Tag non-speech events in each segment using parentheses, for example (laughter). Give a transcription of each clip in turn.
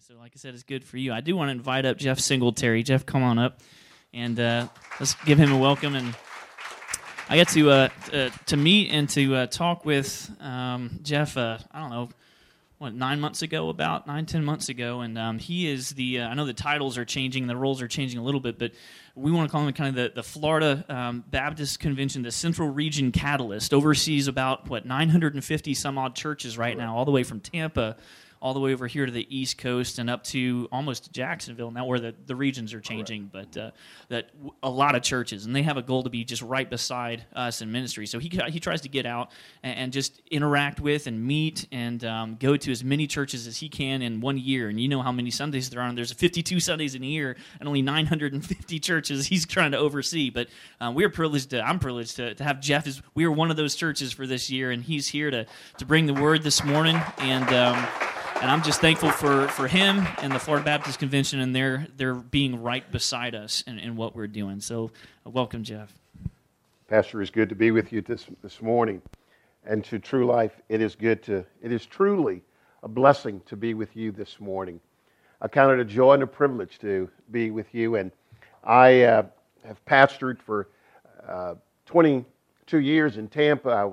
So, like I said, it's good for you. I do want to invite up Jeff Singletary. Jeff, come on up, and uh, let's give him a welcome. And I got to uh, uh, to meet and to uh, talk with um, Jeff. Uh, I don't know what nine months ago, about nine ten months ago, and um, he is the. Uh, I know the titles are changing, the roles are changing a little bit, but we want to call him kind of the the Florida um, Baptist Convention, the Central Region Catalyst. Oversees about what 950 some odd churches right now, all the way from Tampa all the way over here to the East Coast and up to almost Jacksonville now, where the, the regions are changing. But uh, that a lot of churches, and they have a goal to be just right beside us in ministry. So he he tries to get out and, and just interact with and meet and um, go to as many churches as he can in one year. And you know how many Sundays there are. There's 52 Sundays in a year, and only 950 churches he's trying to oversee. But um, we're privileged. To, I'm privileged to, to have Jeff as we are one of those churches for this year, and he's here to to bring the word this morning and. Um, and I'm just thankful for, for him and the Florida Baptist Convention and their, their being right beside us in, in what we're doing. So, uh, welcome, Jeff. Pastor, it's good to be with you this, this morning. And to True Life, it is good to, it is truly a blessing to be with you this morning. I count it a joy and a privilege to be with you. And I uh, have pastored for uh, 22 years in Tampa. I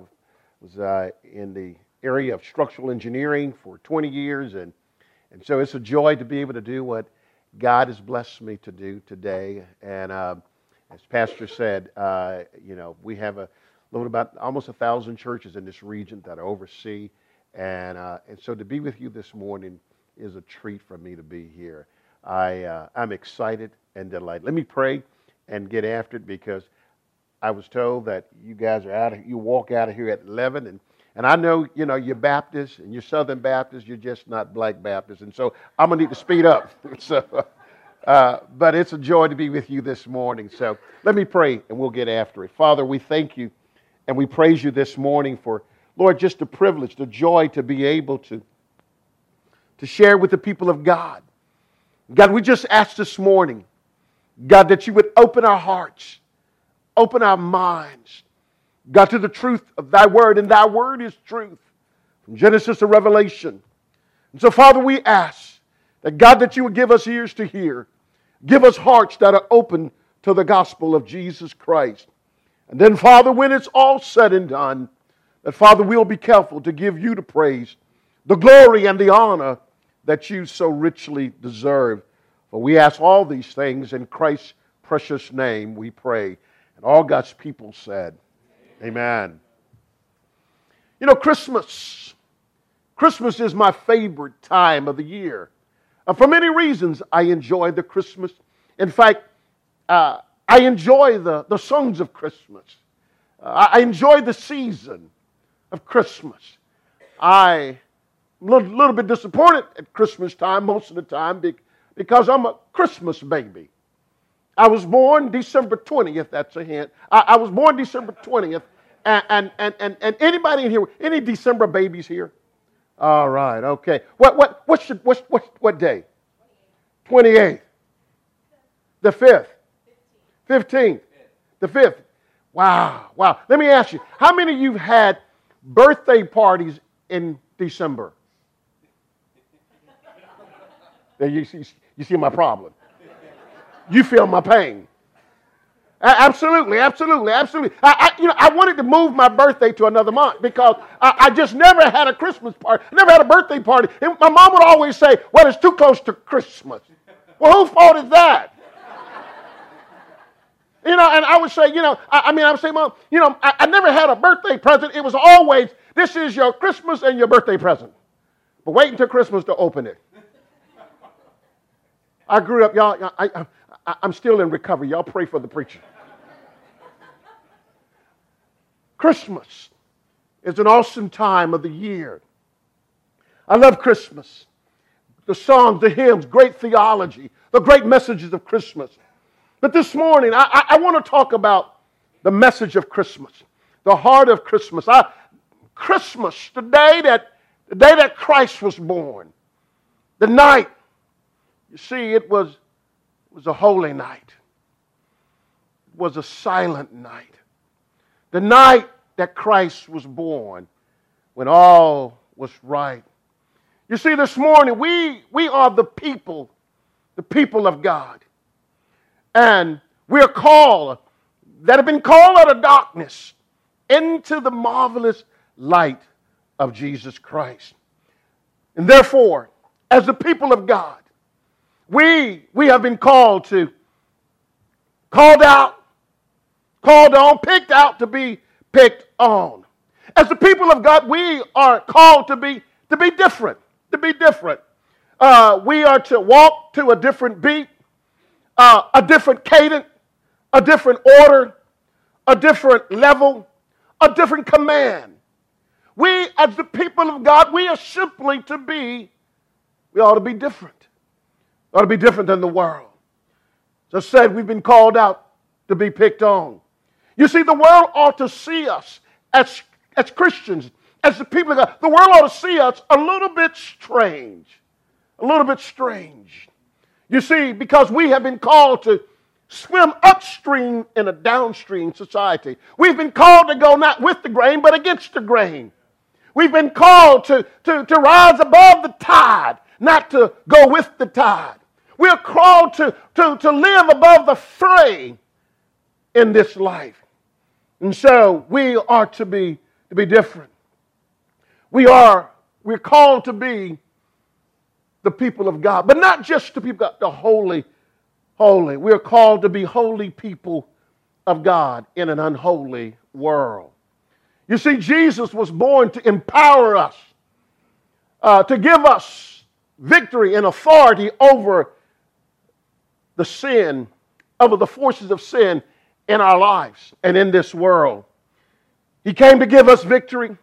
was uh, in the area of structural engineering for 20 years. And, and so it's a joy to be able to do what God has blessed me to do today. And uh, as Pastor said, uh, you know, we have a little about almost a thousand churches in this region that I oversee. And, uh, and so to be with you this morning is a treat for me to be here. I, uh, I'm excited and delighted. Let me pray and get after it because I was told that you guys are out of, you walk out of here at 11 and and I know, you know, you're Baptist and you're Southern Baptist, you're just not Black Baptist. And so I'm going to need to speed up. (laughs) so, uh, but it's a joy to be with you this morning. So let me pray and we'll get after it. Father, we thank you and we praise you this morning for, Lord, just the privilege, the joy to be able to, to share with the people of God. God, we just ask this morning, God, that you would open our hearts, open our minds got to the truth of thy word, and thy word is truth. From Genesis to Revelation. And so, Father, we ask that God, that you would give us ears to hear, give us hearts that are open to the gospel of Jesus Christ. And then, Father, when it's all said and done, that, Father, we'll be careful to give you the praise, the glory, and the honor that you so richly deserve. For we ask all these things in Christ's precious name, we pray. And all God's people said, Amen. You know, Christmas. Christmas is my favorite time of the year. Uh, for many reasons, I enjoy the Christmas. In fact, uh, I enjoy the, the songs of Christmas. Uh, I enjoy the season of Christmas. I am a little, little, bit disappointed at Christmas time most of the time because I'm a Christmas baby. I was born December 20th, that's a hint. I, I was born December 20th, and, and, and, and anybody in here, any December babies here? All right, okay. What, what, what's your, what's, what, what day? 28th. The 5th. 15th. The 5th. Wow, wow. Let me ask you, how many of you had birthday parties in December? You see, you see my problem. You feel my pain. Absolutely, absolutely, absolutely. I, I, you know, I wanted to move my birthday to another month because I, I just never had a Christmas party. I never had a birthday party. And my mom would always say, well, it's too close to Christmas. Well, whose fault is that? You know, and I would say, you know, I, I mean, I would say, Mom, you know, I, I never had a birthday present. It was always, this is your Christmas and your birthday present. But wait until Christmas to open it. I grew up, y'all, I, I, I'm still in recovery. Y'all pray for the preacher. Christmas is an awesome time of the year. I love Christmas. The songs, the hymns, great theology, the great messages of Christmas. But this morning, I, I, want to talk about the message of Christmas, the heart of Christmas. I, Christmas, the day that the day that Christ was born, the night. You see, it was, it was a holy night. It was a silent night. The night that Christ was born, when all was right. You see, this morning, we, we are the people, the people of God. And we are called, that have been called out of darkness into the marvelous light of Jesus Christ. And therefore, as the people of God, we, we have been called to, called out, called on, picked out to be picked on. As the people of God, we are called to be, to be different, to be different. Uh, we are to walk to a different beat, uh, a different cadence, a different order, a different level, a different command. We, as the people of God, we are simply to be, we ought to be different. We ought to be different than the world. I said, we've been called out to be picked on. You see, the world ought to see us as, as Christians, as the people of God. The world ought to see us a little bit strange. A little bit strange. You see, because we have been called to swim upstream in a downstream society. We've been called to go not with the grain, but against the grain. We've been called to, to, to rise above the tide, not to go with the tide. We're called to, to, to live above the fray in this life. And so we are to be, to be different. We are, we're called to be the people of God, but not just the people, the holy, holy. We're called to be holy people of God in an unholy world. You see, Jesus was born to empower us, uh, to give us victory and authority over the sin, over the forces of sin in our lives and in this world. He came to give us victory,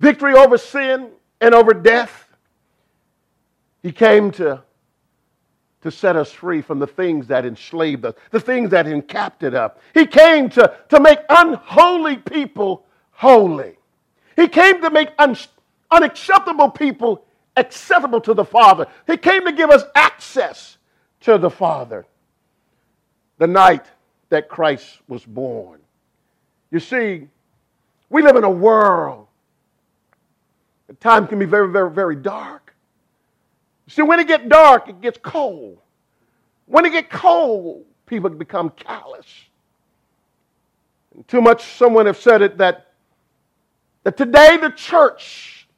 victory over sin and over death. He came to, to set us free from the things that enslaved us, the things that encaptured us. He came to, to make unholy people holy. He came to make un- unacceptable people acceptable to the Father. He came to give us access to the Father. The night that Christ was born. You see, we live in a world. The time can be very, very, very dark. See, when it gets dark, it gets cold. When it gets cold, people become callous. And too much, someone have said it that, that today the church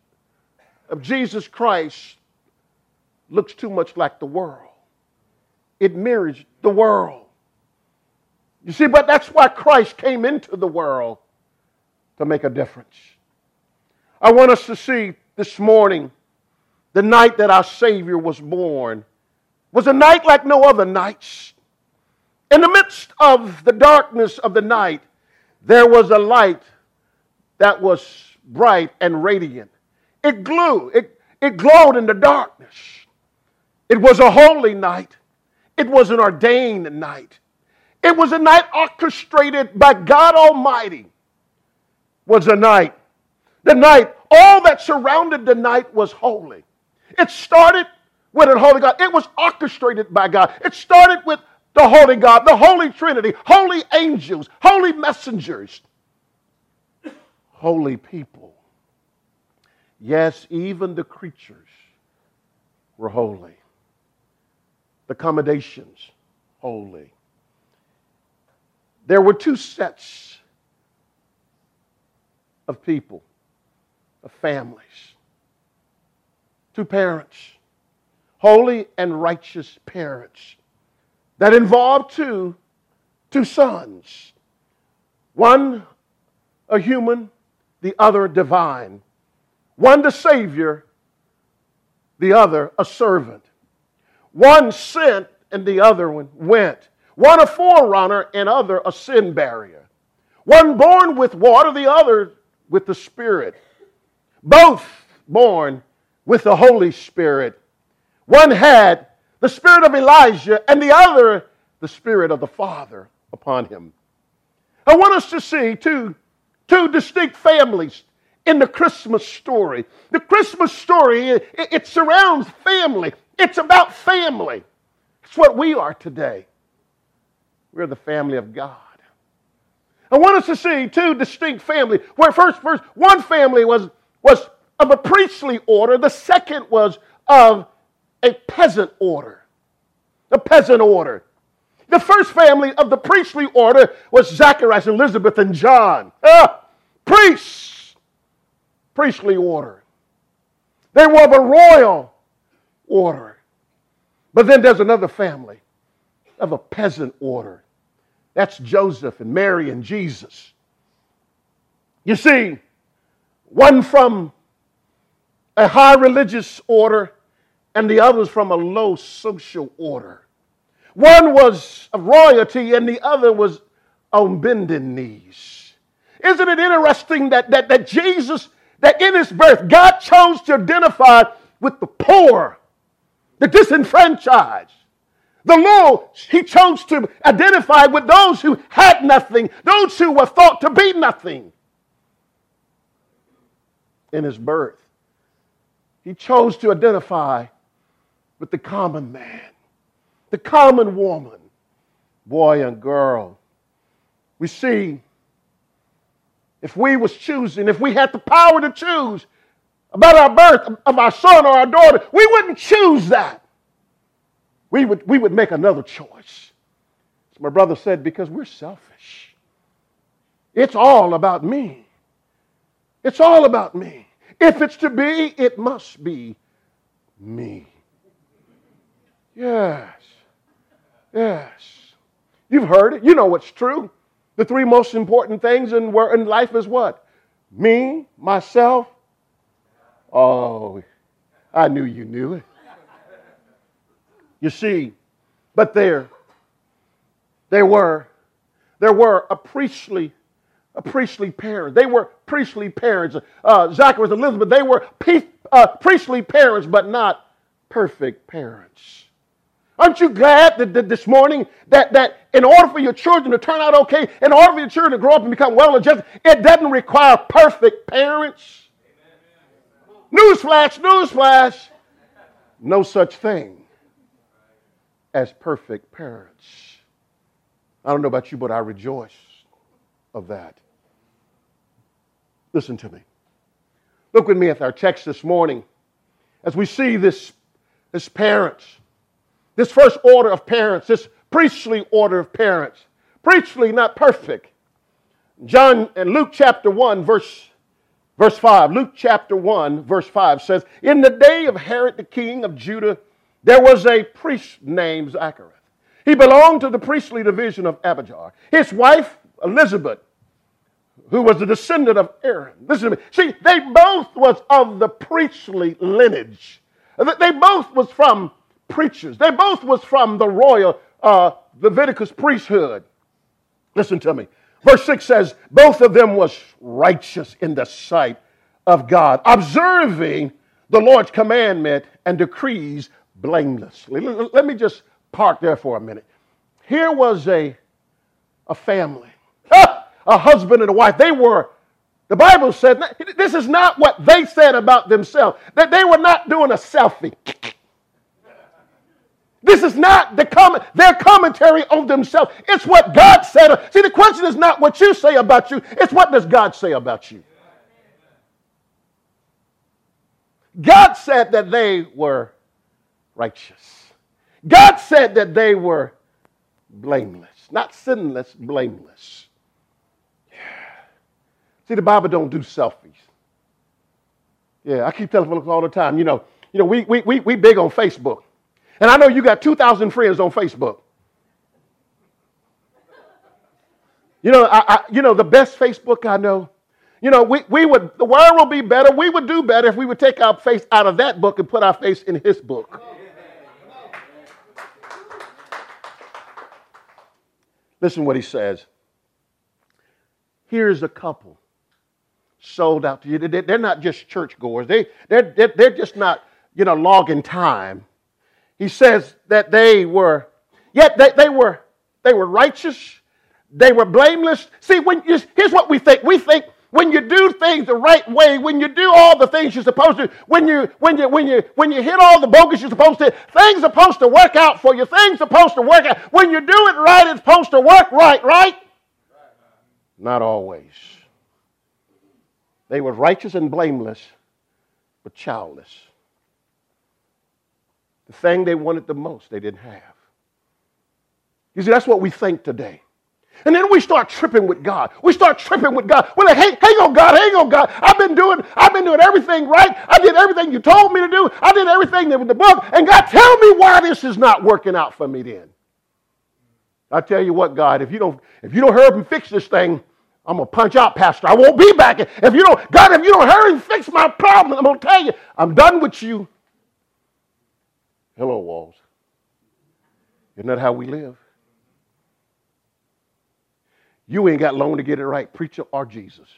of Jesus Christ looks too much like the world. It mirrors the world. You see, but that's why Christ came into the world to make a difference. I want us to see this morning the night that our Savior was born was a night like no other nights. In the midst of the darkness of the night, there was a light that was bright and radiant. It glowed, it, it glowed in the darkness. It was a holy night. It was an ordained night. It was a night orchestrated by God Almighty. Was a night. The night, all that surrounded the night was holy. It started with a holy God. It was orchestrated by God. It started with the holy God, the holy Trinity, holy angels, holy messengers, holy people. Yes, even the creatures were holy. The accommodations, holy there were two sets of people, of families, two parents, holy and righteous parents, that involved two, two sons. One a human, the other divine. One the Savior, the other a servant. One sent and the other one went. One a forerunner and other a sin bearer. One born with water, the other with the Spirit. Both born with the Holy Spirit. One had the spirit of Elijah and the other the spirit of the Father upon him. I want us to see two, two distinct families in the Christmas story. The Christmas story, it, it surrounds family. It's about family. It's what we are today. We're the family of God. I want us to see two distinct families. Where first, first, one family was, was of a priestly order, the second was of a peasant order. A peasant order. The first family of the priestly order was Zacharias, Elizabeth, and John. Ah, priests, priestly order. They were of a royal order. But then there's another family of a peasant order. That's Joseph and Mary and Jesus. You see, one from a high religious order and the others from a low social order. One was of royalty and the other was on bending knees. Isn't it interesting that, that, that Jesus, that in his birth, God chose to identify with the poor, the disenfranchised, the low, he chose to identify with those who had nothing, those who were thought to be nothing in his birth. He chose to identify with the common man, the common woman, boy and girl. We see if we was choosing, if we had the power to choose about our birth of our son or our daughter, we wouldn't choose that we would, we would make another choice. As my brother said, because we're selfish. It's all about me. It's all about me. If it's to be, it must be me. Yes. Yes. You've heard it. You know what's true. The three most important things in, in life is what? Me, myself. Oh, I knew you knew it. You see, but there, there were, there were a priestly, a priestly parent. They were priestly parents. Uh, Zacharias and Elizabeth, they were pe- uh, priestly parents, but not perfect parents. Aren't you glad that, that, this morning that, that in order for your children to turn out okay, in order for your children to grow up and become well adjusted, it doesn't require perfect parents? Newsflash, newsflash. No such thing as perfect parents. I don't know about you, but I rejoice of that. Listen to me. Look with me at our text this morning as we see this, this parents, this first order of parents, this priestly order of parents. Priestly, not perfect. John and Luke chapter 1, verse, verse 5. Luke chapter 1, verse 5 says, In the day of Herod the king of Judah, there was a priest named Zacharias. He belonged to the priestly division of Abijah. His wife, Elizabeth, who was a descendant of Aaron. Listen to me. See, they both was of the priestly lineage. They both was from preachers. They both was from the royal uh, Leviticus priesthood. Listen to me. Verse 6 says, both of them was righteous in the sight of God, observing the Lord's commandment and decrees blamelessly. Let me just park there for a minute. Here was a, a family, (laughs) a husband and a wife. They were, the Bible said, this is not what they said about themselves, that they were not doing a selfie. (laughs) This is not the comment, their commentary on themselves. It's what God said. See, the question is not what you say about you, it's what does God say about you. God said that they were righteous. God said that they were blameless, not sinless, blameless. Yeah. See, the Bible don't do selfies. Yeah, I keep telling folks all the time, you know, you know, we, we, we, we big on Facebook. And I know you got 2,000 friends on Facebook. You know, I, I, you know, the best Facebook I know, you know, we, we would, the world will be better. We would do better if we would take our face out of that book and put our face in his book. Listen what he says. Here's a couple sold out to you. They're not just churchgoers. They, they're, they're just not, you know, logging time. He says that they were, yet they, they were, they were righteous. They were blameless. See, when you, here's what we think. We think when you do things the right way, when you do all the things you're supposed to, when you when you when you when you hit all the bogus you're supposed to, things are supposed to work out for you. Things are supposed to work out. When you do it right, it's supposed to work right, right? Not always. They were righteous and blameless, but childless. The thing they wanted the most, they didn't have. You see, that's what we think today. And then we start tripping with God. We start tripping with God. We're like, hey, hang on, God, hang on, God. I've been doing, I've been doing everything right. I did everything you told me to do. I did everything in the book. And God, tell me why this is not working out for me then. I tell you what, God, if you don't, if you don't hurry and fix this thing, I'm gonna punch out, Pastor. I won't be back. If you don't, God, if you don't hurry and fix my problem, I'm gonna tell you, I'm done with you. Hello, walls. Isn't that how we live? You ain't got long to get it right, preacher or Jesus.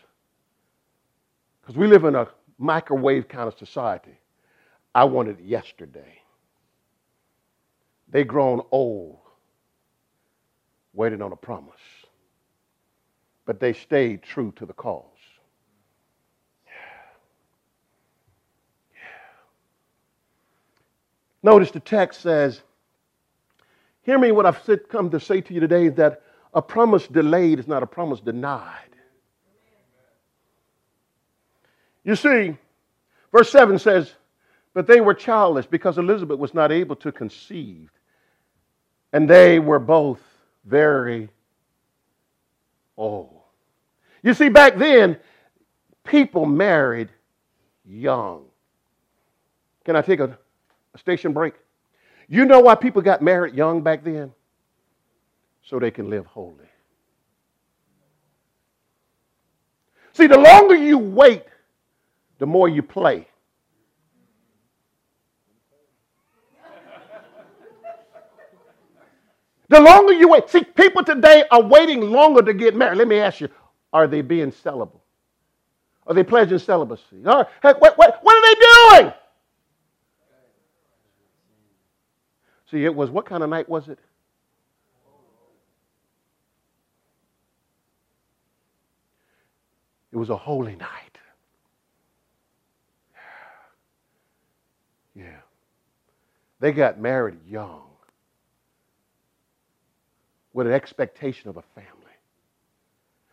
Because we live in a microwave kind of society. I wanted it yesterday. They grown old, waiting on a promise. But they stayed true to the cause. Notice the text says, Hear me, what I've come to say to you today is that a promise delayed is not a promise denied. You see, verse 7 says, But they were childless because Elizabeth was not able to conceive, and they were both very old. You see, back then, people married young. Can I take a, a station break? You know why people got married young back then? So they can live holy. See, the longer you wait, the more you play. The longer you wait, see, people today are waiting longer to get married. Let me ask you, are they being celibate? Are they pledging celibacy? Or, what, what, what are they doing? See, it was, what kind of night was it? It was a holy night. Yeah. They got married young with an expectation of a family.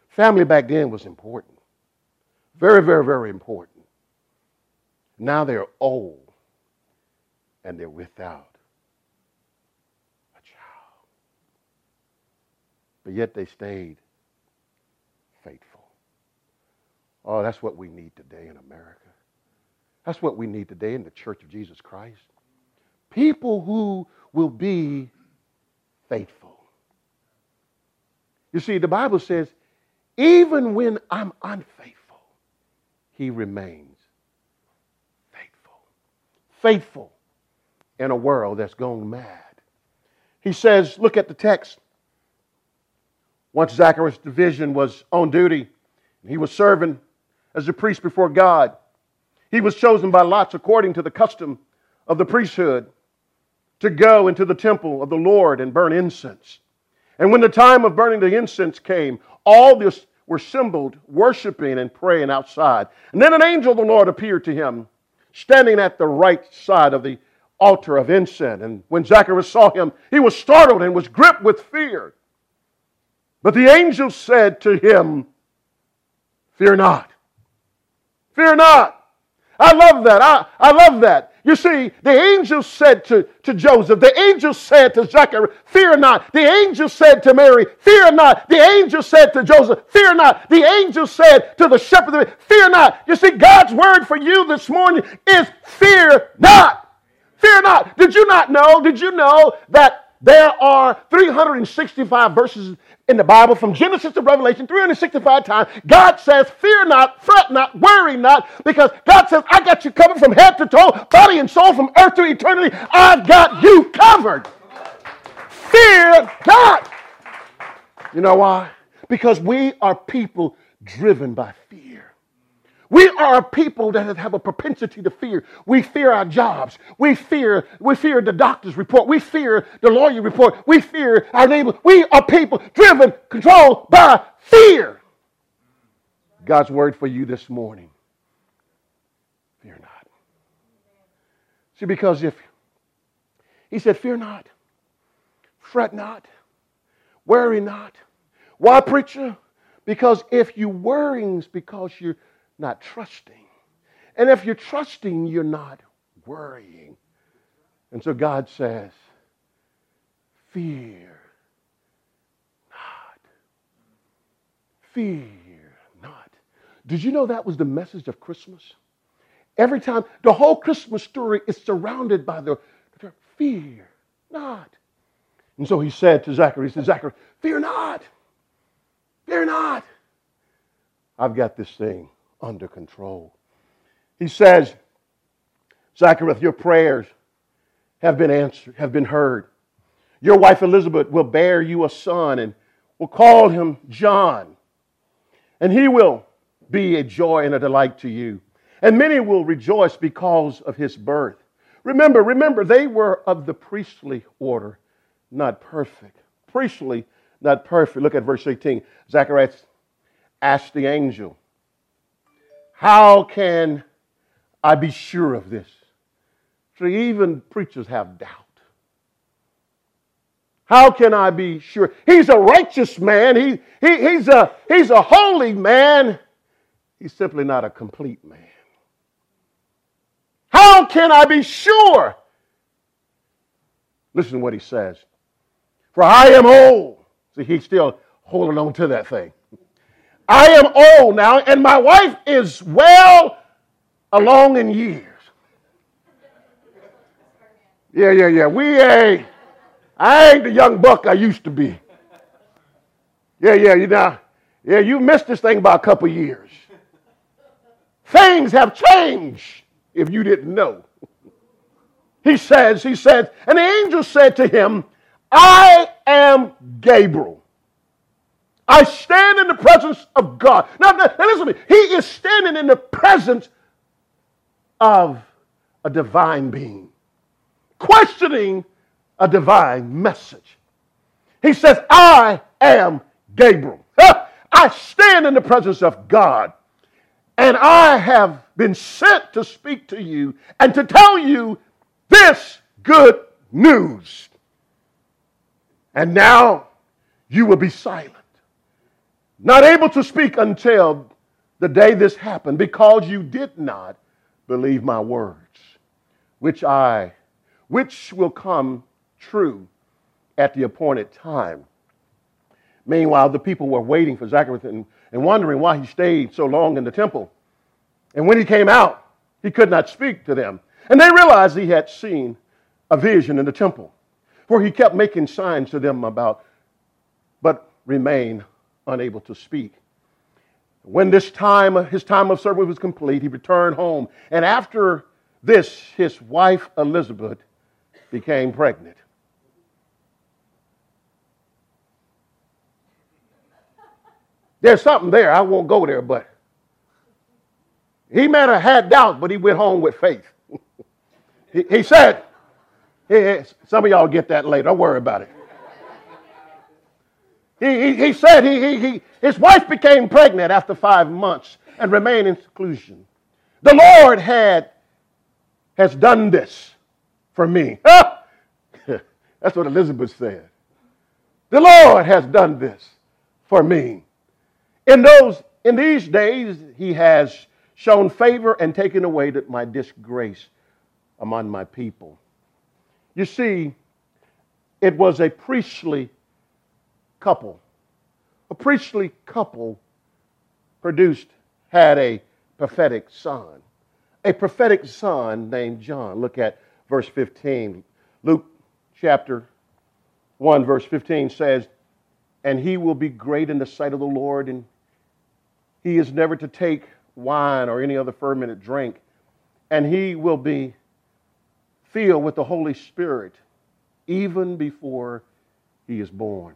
Family back then was important. Very, very, very important. Now they're old and they're without a child. But yet they stayed faithful. Oh, that's what we need today in America. That's what we need today in the Church of Jesus Christ. People who will be faithful. You see, the Bible says, even when I'm unfaithful, he remains faithful. Faithful in a world that's gone mad. He says, look at the text. Once Zacharias' division was on duty, he was serving as a priest before God. He was chosen by lots according to the custom of the priesthood to go into the temple of the Lord and burn incense. And when the time of burning the incense came, all this were assembled, worshiping and praying outside. And then an angel of the Lord appeared to him, standing at the right side of the altar of incense. And when Zacharias saw him, he was startled and was gripped with fear. But the angel said to him, Fear not. Fear not. I love that. I, I love that. You see, the angel said to, to Joseph, the angel said to Zechariah, Fear not. The angel said to Mary, Fear not. The angel said to Joseph, Fear not. The angel said to the shepherd, Fear not. You see, God's word for you this morning is fear not. Fear not. Did you not know? Did you know that there are 365 verses in the Bible, from Genesis to Revelation, 365 times, God says, Fear not, fret not, worry not, because God says, I got you covered from head to toe, body and soul, from earth to eternity. I've got you covered. Fear not. You know why? Because we are people driven by fear. We are a people that have a propensity to fear. We fear our jobs. We fear, we fear the doctor's report. We fear the lawyer report. We fear our neighbor. We are people driven, controlled by fear. God's word for you this morning. Fear not. See, because if he said, Fear not, fret not, worry not. Why, preacher? Because if you worrying because you're not trusting. And if you're trusting, you're not worrying. And so God says, Fear not. Fear not. Did you know that was the message of Christmas? Every time, the whole Christmas story is surrounded by the, the fear not. And so he said to Zachary, he said, Zachary, fear not. Fear not. I've got this thing under control. He says, Zachary, your prayers have been answered, have been heard. Your wife Elizabeth will bear you a son and will call him John. And he will be a joy and a delight to you. And many will rejoice because of his birth. Remember, remember, they were of the priestly order, not perfect. Priestly, not perfect. Look at verse 18. Zacharias asked the angel, How can I be sure of this? See, even preachers have doubt. How can I be sure? He's a righteous man. He, he, he's, a, he's a holy man. He's simply not a complete man. How can I be sure? Listen to what he says. For I am old. See, he's still holding on to that thing. I am old now, and my wife is well along in years. Yeah, yeah, yeah. We ain't, I ain't the young buck I used to be. Yeah, yeah, you know, yeah, you missed this thing by a couple years. Things have changed if you didn't know. He says, he says, and the angel said to him, I am Gabriel. I stand in the presence of God. Now, now, listen to me. He is standing in the presence of a divine being, questioning a divine message. He says, I am Gabriel. I stand in the presence of God, and I have been sent to speak to you and to tell you this good news. And now you will be silent, not able to speak until the day this happened, because you did not believe my words, which I, which will come true at the appointed time. Meanwhile, the people were waiting for Zacharias and, and wondering why he stayed so long in the temple. And when he came out, he could not speak to them. And they realized he had seen a vision in the temple, for he kept making signs to them about, but remained unable to speak. When this time, his time of service was complete, he returned home. And after this, his wife Elizabeth became pregnant. There's something there. I won't go there, but he might have had doubts, but he went home with faith. (laughs) he, he, said, he, some of y'all get that later. Don't worry about it. He, he, he said he, he, he, his wife became pregnant after five months and remained in seclusion. The Lord had has done this for me. (laughs) That's what Elizabeth said. The Lord has done this for me. In those in these days, he has shown favor and taken away my disgrace among my people. You see, it was a priestly couple. A priestly couple produced, had a prophetic son. A prophetic son named John. Look at verse 15. Luke chapter 1, verse 15 says, And he will be great in the sight of the Lord, and he is never to take wine or any other fermented drink, and he will be filled with the Holy Spirit even before he is born.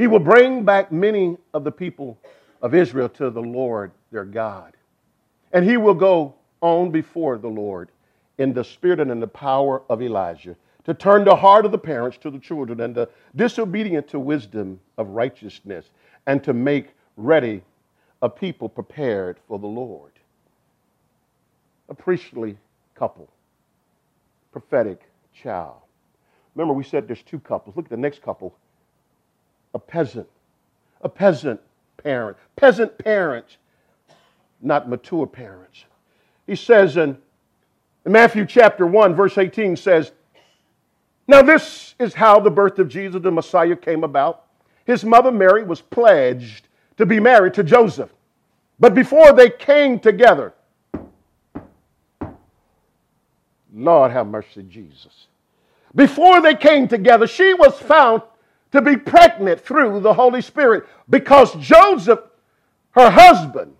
He will bring back many of the people of Israel to the Lord their God. And he will go on before the Lord in the spirit and in the power of Elijah to turn the heart of the parents to the children and the disobedient to wisdom of righteousness and to make ready a people prepared for the Lord. A priestly couple, prophetic child. Remember, we said there's two couples. Look at the next couple a peasant, a peasant parent, peasant parents, not mature parents. he says in, in Matthew chapter 1, verse 18 says, Now this is how the birth of Jesus the Messiah came about. His mother Mary was pledged to be married to Joseph. But before they came together, Lord have mercy, Jesus. Before they came together, she was found to be pregnant through the Holy Spirit because Joseph, her husband,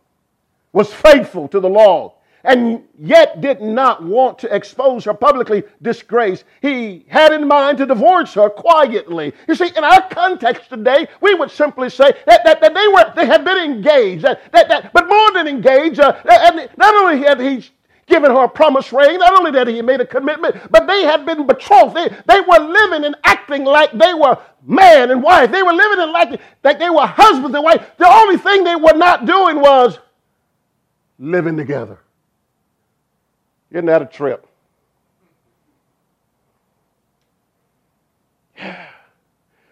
was faithful to the law and yet did not want to expose her publicly disgrace. He had in mind to divorce her quietly. You see, in our context today, we would simply say that, that, that they were they had been engaged, that, that, that, but more than engaged, uh, and not only had he given her a promise ring. Not only that he made a commitment, but they had been betrothed. They, they were living and acting like they were man and wife. They were living and like, like they were husband and wife. The only thing they were not doing was living together. Isn't that a trip? (sighs)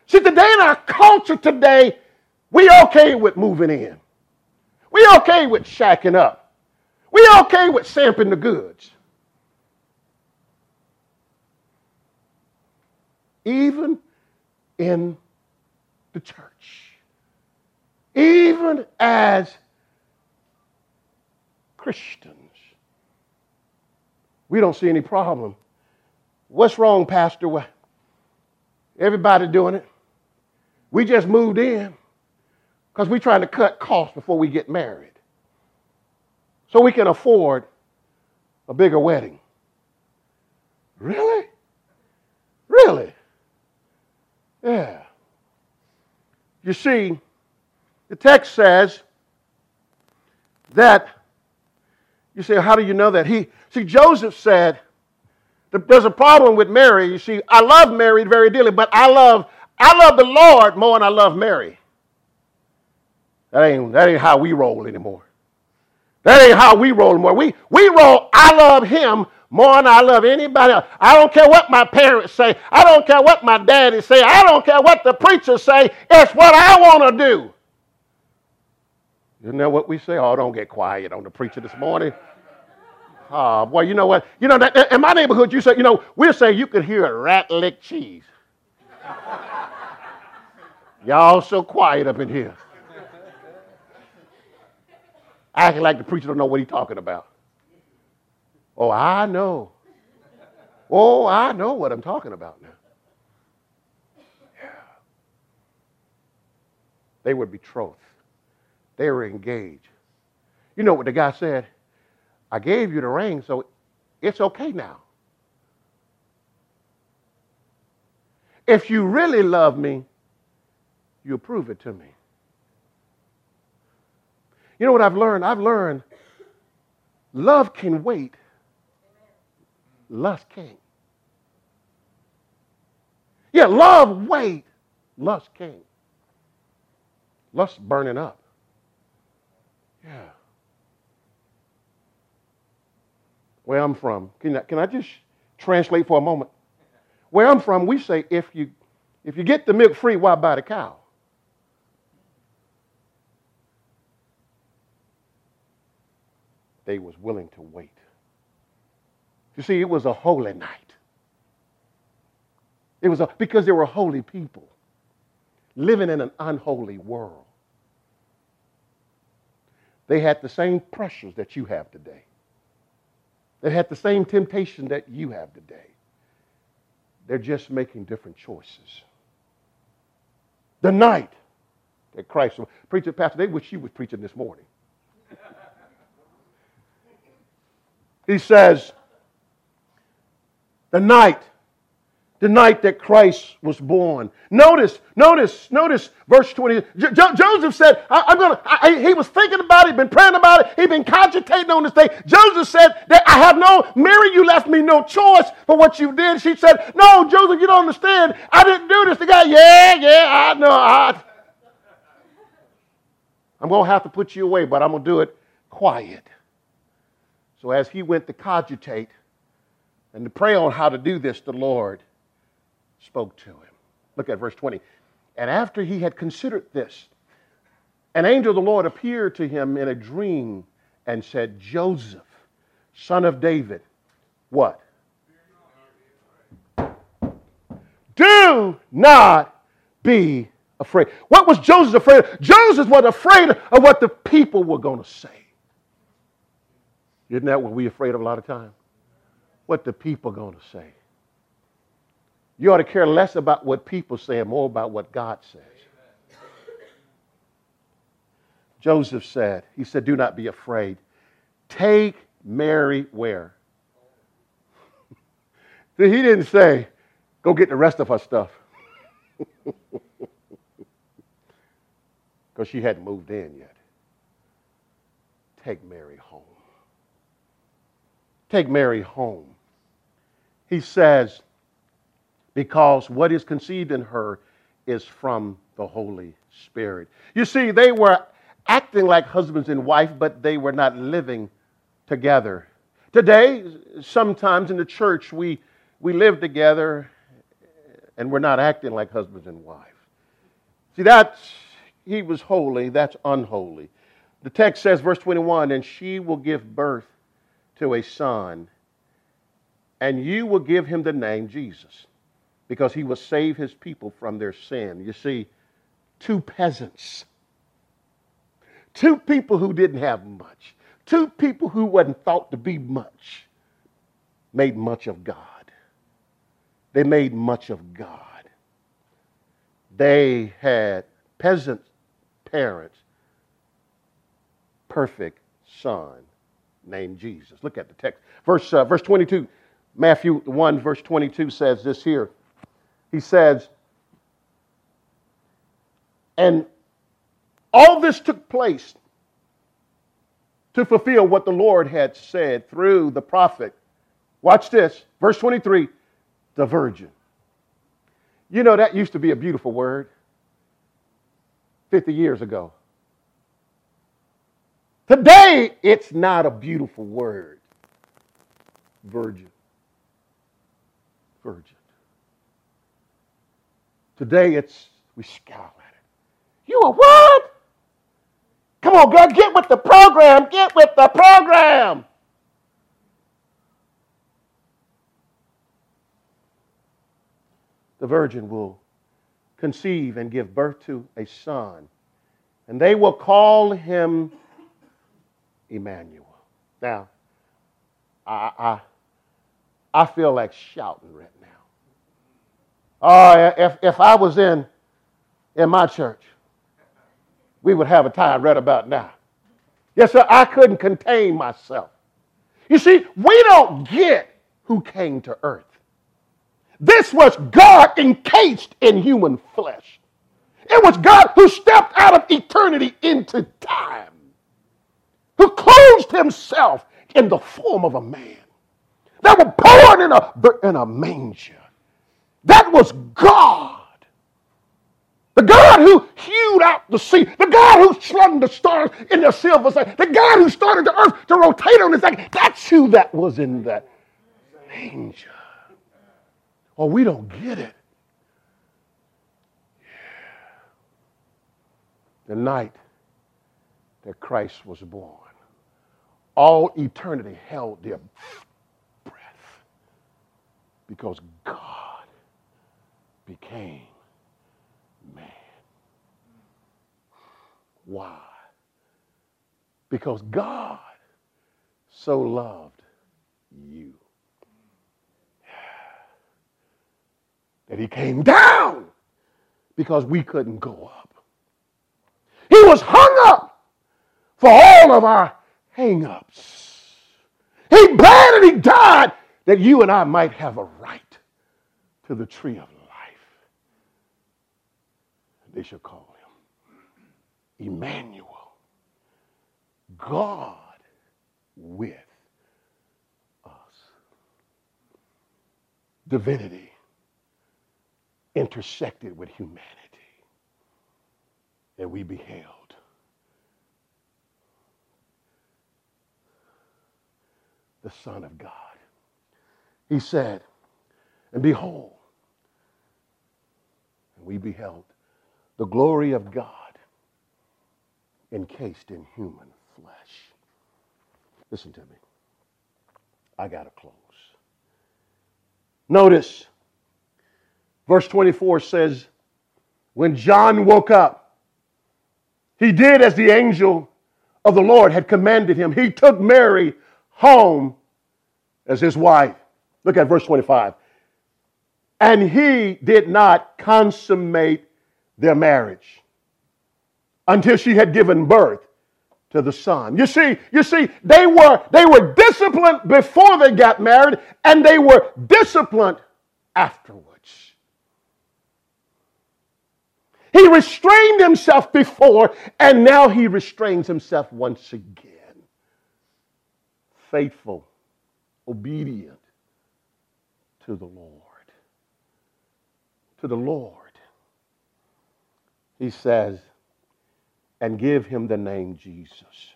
See, today in our culture today, we okay with moving in. We okay with shacking up. We okay with sampling the goods. Even in the church. Even as Christians. We don't see any problem. What's wrong, Pastor? Everybody doing it. We just moved in because we're trying to cut costs before we get married so we can afford a bigger wedding. Really? Really? Yeah. You see, the text says that, you say, how do you know that? He, see, Joseph said, there's a problem with Mary. You see, I love Mary very dearly, but I love, I love the Lord more than I love Mary. That ain't, that ain't how we roll anymore. That ain't how we roll anymore. We, we roll, I love him more than I love anybody else. I don't care what my parents say. I don't care what my daddy say. I don't care what the preachers say. It's what I want to do. Isn't that what we say? Oh, don't get quiet on the preacher this morning. Oh, boy, you know what? You know, that, in my neighborhood, you say, you know, we'll say you could hear a rat lick cheese. (laughs) Y'all so quiet up in here acting like the preacher don't know what he's talking about. Oh, I know. Oh, I know what I'm talking about now. Yeah. They were betrothed. They were engaged. You know what the guy said? I gave you the ring, so it's okay now. If you really love me, you'll prove it to me. You know what I've learned? I've learned love can wait, lust can't. Yeah, love wait, lust can't. Lust burning up. Yeah. Where I'm from, can I, can I just translate for a moment? Where I'm from, we say if you if you get the milk free, why buy the cow? They was willing to wait. You see, it was a holy night. It was a, because they were holy people living in an unholy world. They had the same pressures that you have today. They had the same temptation that you have today. They're just making different choices. The night that Christ, preacher, pastor, they wish you was preaching this morning. He says, the night, the night that Christ was born. Notice, notice, notice verse 20. Jo- Joseph said, I, am to, he was thinking about it, been praying about it, he'd been cogitating on this thing. Joseph said that I have no, Mary, you left me no choice for what you did. She said, no, Joseph, you don't understand. I didn't do this. The guy, yeah, yeah, I know. I, I'm going to have to put you away, but I'm going to do it quiet. So as he went to cogitate and to pray on how to do this, the Lord spoke to him. Look at verse 20. And after he had considered this, an angel of the Lord appeared to him in a dream and said, Joseph, son of David, what? Do not be afraid. What was Joseph afraid of? Joseph was afraid of what the people were going to say. Isn't that what we're afraid of a lot of times? What the people going to say. You ought to care less about what people say and more about what God says. Joseph said, He said, Do not be afraid. Take Mary where? (laughs) See, he didn't say, Go get the rest of her stuff. (laughs) Because she hadn't moved in yet. Take Mary home. Take Mary home. He says, because what is conceived in her is from the Holy Spirit. You see, they were acting like husbands and wife, but they were not living together. Today, sometimes in the church, we, we live together and we're not acting like husbands and wives. See, that's, he was holy, that's unholy. The text says, verse 21, and she will give birth to a son, and you will give him the name Jesus, because he will save his people from their sin. You see, two peasants, two people who didn't have much, two people who wasn't thought to be much, made much of God. They made much of God. They had peasant parents, perfect son named Jesus. Look at the text. Verse, uh, verse 22, Matthew 1, verse 22 says this here. He says, and all this took place to fulfill what the Lord had said through the prophet. Watch this, verse 23 the virgin. You know, that used to be a beautiful word 50 years ago. Today, it's not a beautiful word. Virgin. Virgin. Today, it's, we scowl at it. You are what? Come on, girl, get with the program. Get with the program. the virgin will conceive and give birth to a son, and they will call him Emmanuel. Now, I, I, I feel like shouting right now. Oh, if, if I was in, in my church, we would have a time right about now. Yes, sir, I couldn't contain myself. You see, we don't get who came to earth. This was God encased in human flesh. It was God who stepped out of eternity into time, who clothed himself in the form of a man that was born in a, in a manger. That was God. The God who hewed out the sea, the God who slung the stars in the silver sand, the God who started the earth to rotate on its axis. That's who that was in that manger or we don't get it. Yeah. The night that Christ was born, all eternity held their breath because God became man. Why? Because God so loved you. that he came down because we couldn't go up. He was hung up for all of our hang ups. He bled and he died that you and I might have a right to the tree of life. They shall call him Emmanuel, God with us. Divinity intersected with humanity. And we beheld the Son of God. He said, and behold, and we beheld the glory of God encased in human flesh. Listen to me. I got to close. Notice, verse 24 says, When John woke up, he did as the angel of the Lord had commanded him. He took Mary home as his wife. Look at verse 25. And he did not consummate their marriage until she had given birth to the son. You see, you see, they were they were disciplined before they got married, and they were disciplined afterwards. He restrained himself before, and now he restrains himself once again. Faithful, obedient to the Lord. To the Lord. He says, and give him the name Jesus.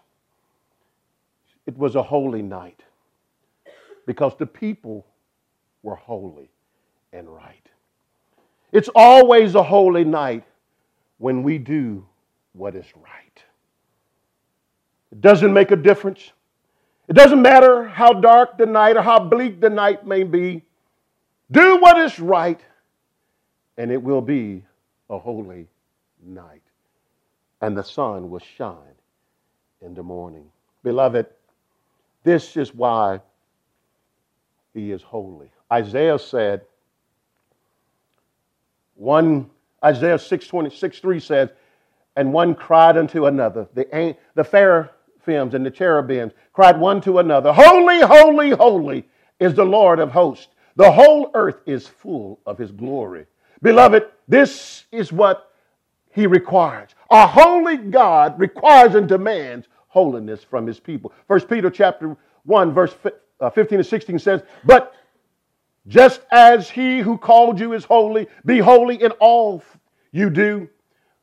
It was a holy night because the people were holy and right. It's always a holy night when we do what is right. It doesn't make a difference. It doesn't matter how dark the night or how bleak the night may be. Do what is right, and it will be a holy night and the sun will shine in the morning. Beloved, this is why he is holy. Isaiah said, one, Isaiah 6, 26, 3 says, and one cried unto another. The, the seraphims and the cherubims cried one to another, Holy, holy, holy is the Lord of hosts. The whole earth is full of his glory. Beloved, this is what he requires. A holy God requires and demands holiness from his people. First Peter chapter 1 verse uh, 15 and 16 says, "But just as he who called you is holy, be holy in all you do,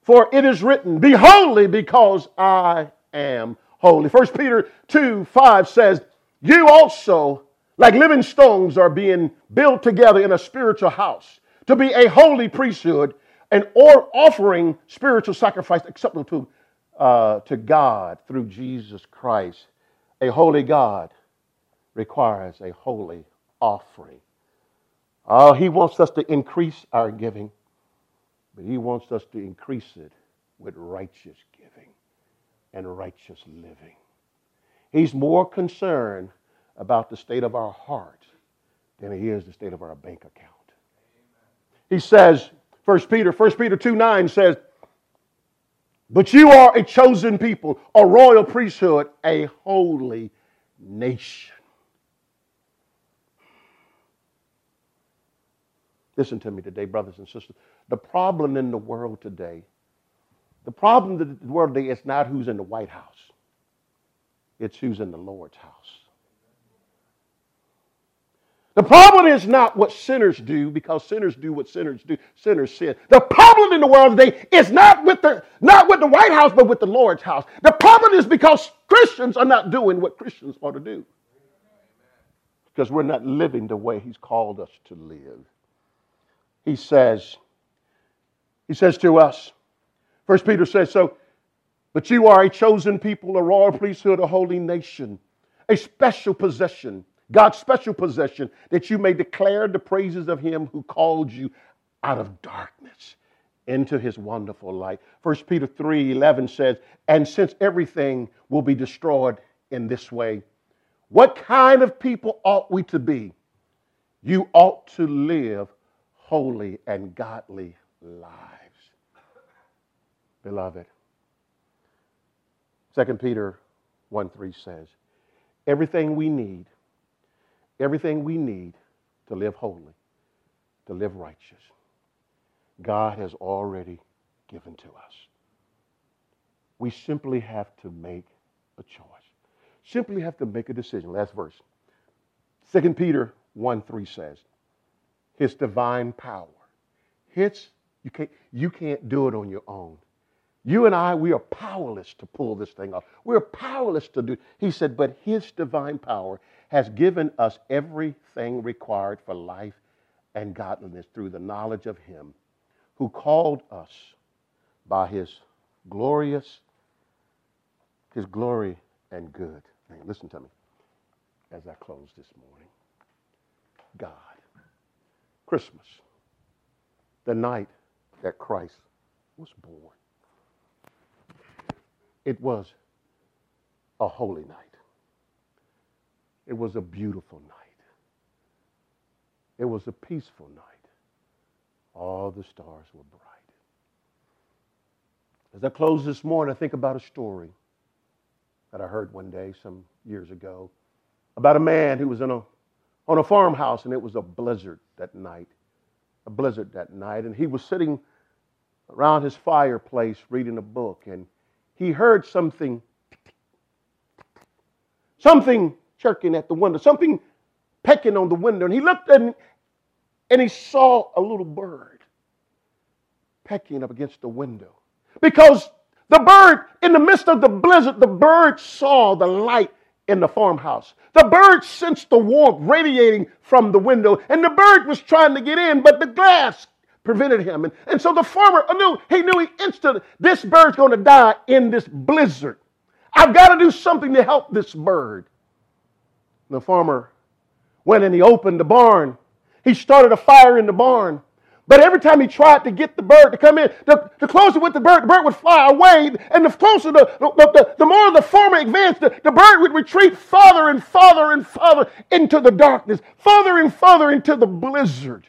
for it is written, be holy because I am holy." First Peter 2 5 says, "You also like living stones are being built together in a spiritual house to be a holy priesthood and or offering spiritual sacrifice acceptable to, uh, to God through Jesus Christ. A holy God requires a holy offering. Oh, he wants us to increase our giving, but he wants us to increase it with righteous and righteous living. He's more concerned about the state of our heart than he is the state of our bank account. He says, 1 Peter, 1 Peter 2 9 says, But you are a chosen people, a royal priesthood, a holy nation. Listen to me today, brothers and sisters. The problem in the world today, the problem in the world today is not who's in the White House, it's who's in the Lord's house. The problem is not what sinners do, because sinners do what sinners do. Sinners sin. The problem in the world today is not with the not with the White House, but with the Lord's house. The problem is because Christians are not doing what Christians ought to do. Because we're not living the way He's called us to live. He says, He says to us, First Peter says, so, but you are a chosen people, a royal priesthood, a holy nation, a special possession God's special possession, that you may declare the praises of him who called you out of darkness into his wonderful light. 1 Peter 3 11 says, And since everything will be destroyed in this way, what kind of people ought we to be? You ought to live holy and godly lives. Beloved, 2 Peter 1 3 says, Everything we need everything we need to live holy, to live righteous, God has already given to us. We simply have to make a choice. Simply have to make a decision. Last verse. 2 Peter 1 3 says, His divine power. His, you can't, you can't do it on your own. You and I, we are powerless to pull this thing off. We're powerless to do. He said, but His divine power has given us everything required for life and godliness through the knowledge of Him who called us by His glorious, His glory and good. Man, listen to me. as I close this morning. God. Christmas, the night that Christ was born. It was a holy night. It was a beautiful night. It was a peaceful night. All the stars were bright. As I close this morning, I think about a story that I heard one day some years ago about a man who was in a, on a farmhouse and it was a blizzard that night. A blizzard that night. And he was sitting around his fireplace reading a book and he heard something, something chirking at the window, something pecking on the window. And he looked and, and he saw a little bird pecking up against the window. Because the bird, in the midst of the blizzard, the bird saw the light in the farmhouse. The bird sensed the warmth radiating from the window, and the bird was trying to get in, but the glass prevented him. And, and so the farmer knew, he knew he instantly, this bird's going to die in this blizzard. I've got to do something to help this bird. The farmer went and he opened the barn. He started a fire in the barn. But every time he tried to get the bird to come in, the, the closer with the bird, the bird would fly away. And the closer, the, the, the, the more the farmer advanced, the, the bird would retreat farther and farther and farther into the darkness, farther and farther into the blizzard.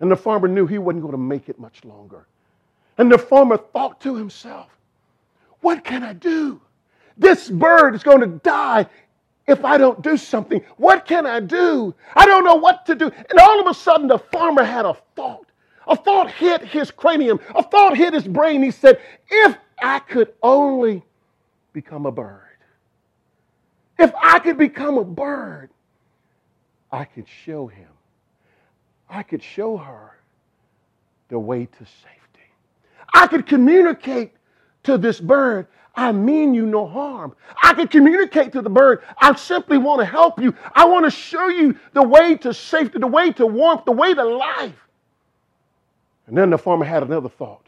And the farmer knew he wasn't going to make it much longer. And the farmer thought to himself, What can I do? This bird is going to die if I don't do something? What can I do? I don't know what to do. And all of a sudden, the farmer had a thought. A thought hit his cranium. A thought hit his brain. He said, If I could only become a bird, if I could become a bird, I could show him, I could show her the way to safety. I could communicate to this bird I mean you no harm. I could communicate to the bird. I simply want to help you. I want to show you the way to safety, the way to warmth, the way to life. And then the farmer had another thought.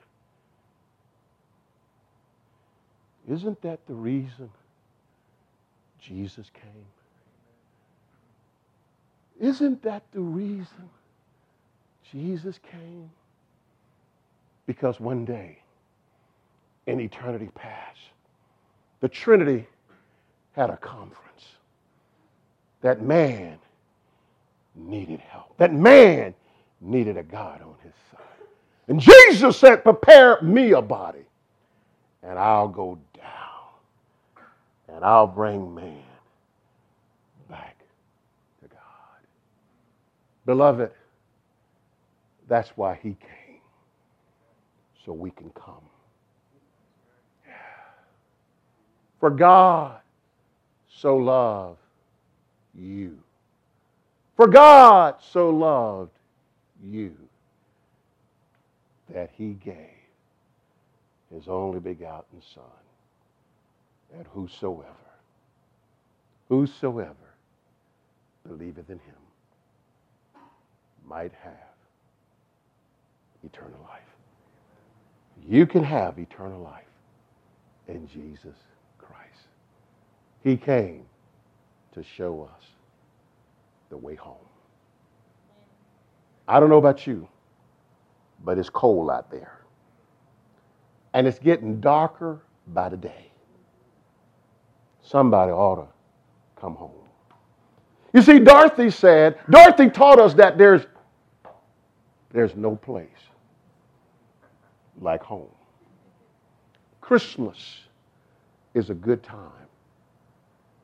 Isn't that the reason Jesus came? Isn't that the reason Jesus came? Because one day, in eternity past, the Trinity had a conference. That man needed help. That man needed a God on his side. And Jesus said, Prepare me a body, and I'll go down, and I'll bring man back to God. Beloved, that's why he came, so we can come. For God so loved you. For God so loved you that he gave his only begotten Son, that whosoever, whosoever believeth in him might have eternal life. You can have eternal life in Jesus Christ. he came to show us the way home. I don't know about you, but it's cold out there. And it's getting darker by the day. Somebody ought to come home. You see, Dorothy said, Dorothy taught us that there's, there's no place like home. Christmas is a good time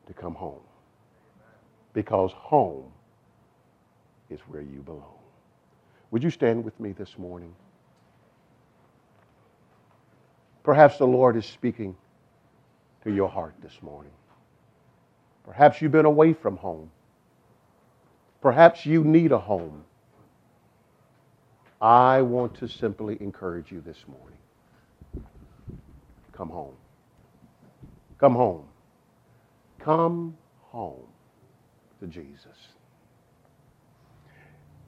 to come home. Because home is where you belong. Would you stand with me this morning? Perhaps the Lord is speaking to your heart this morning. Perhaps you've been away from home. Perhaps you need a home. I want to simply encourage you this morning. Come home. Come home. Come home to Jesus.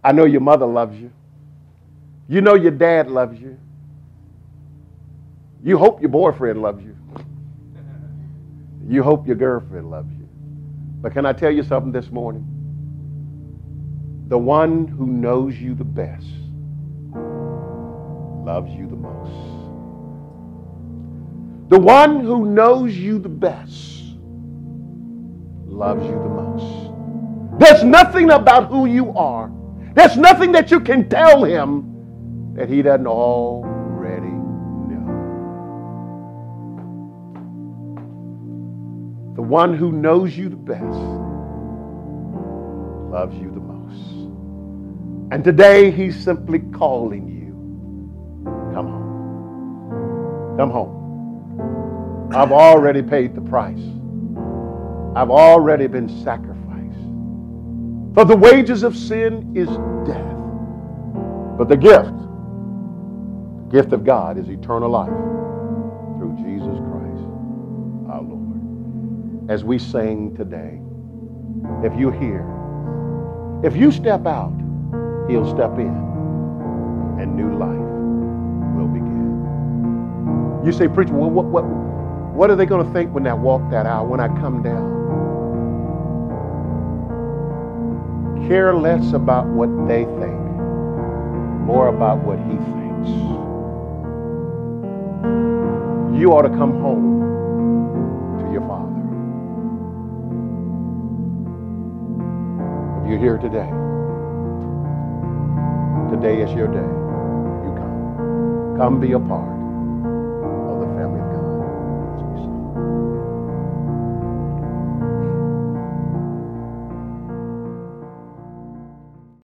I know your mother loves you. You know your dad loves you. You hope your boyfriend loves you. You hope your girlfriend loves you. But can I tell you something this morning? The one who knows you the best loves you the most. The one who knows you the best loves you the most. There's nothing about who you are. There's nothing that you can tell him that he doesn't already know. The one who knows you the best loves you the most. And today he's simply calling you. Come home. I've already paid the price. I've already been sacrificed. For the wages of sin is death. But the gift, the gift of God is eternal life through Jesus Christ our Lord. As we sing today, if you hear, if you step out, he'll step in and new life. You say, preacher, what, what, what are they going to think when I walk that aisle, when I come down? Care less about what they think, more about what he thinks. You ought to come home to your Father. If you're here today, today is your day. You come. Come be a part